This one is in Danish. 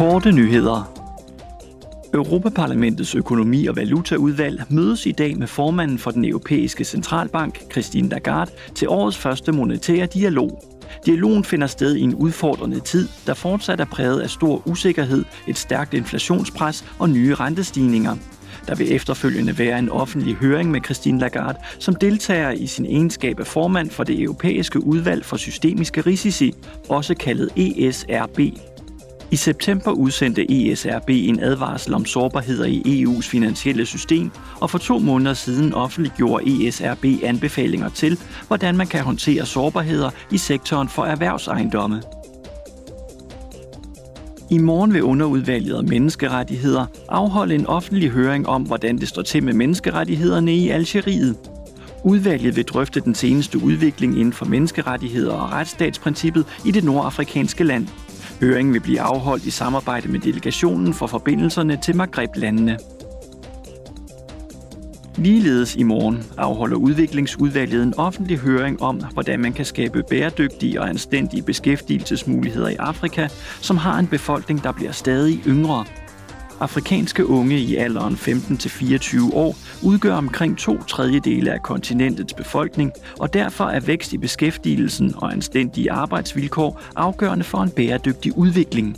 Korte nyheder. Europaparlamentets økonomi- og valutaudvalg mødes i dag med formanden for den europæiske centralbank, Christine Lagarde, til årets første monetære dialog. Dialogen finder sted i en udfordrende tid, der fortsat er præget af stor usikkerhed, et stærkt inflationspres og nye rentestigninger. Der vil efterfølgende være en offentlig høring med Christine Lagarde, som deltager i sin egenskab af formand for det europæiske udvalg for systemiske risici, også kaldet ESRB. I september udsendte ESRB en advarsel om sårbarheder i EU's finansielle system, og for to måneder siden offentliggjorde ESRB anbefalinger til, hvordan man kan håndtere sårbarheder i sektoren for erhvervsejendomme. I morgen vil underudvalget om menneskerettigheder afholde en offentlig høring om, hvordan det står til med menneskerettighederne i Algeriet. Udvalget vil drøfte den seneste udvikling inden for menneskerettigheder og retsstatsprincippet i det nordafrikanske land. Høringen vil blive afholdt i samarbejde med delegationen for forbindelserne til Maghreb-landene. Ligeledes i morgen afholder udviklingsudvalget en offentlig høring om, hvordan man kan skabe bæredygtige og anstændige beskæftigelsesmuligheder i Afrika, som har en befolkning, der bliver stadig yngre. Afrikanske unge i alderen 15-24 år udgør omkring to tredjedele af kontinentets befolkning, og derfor er vækst i beskæftigelsen og anstændige arbejdsvilkår afgørende for en bæredygtig udvikling.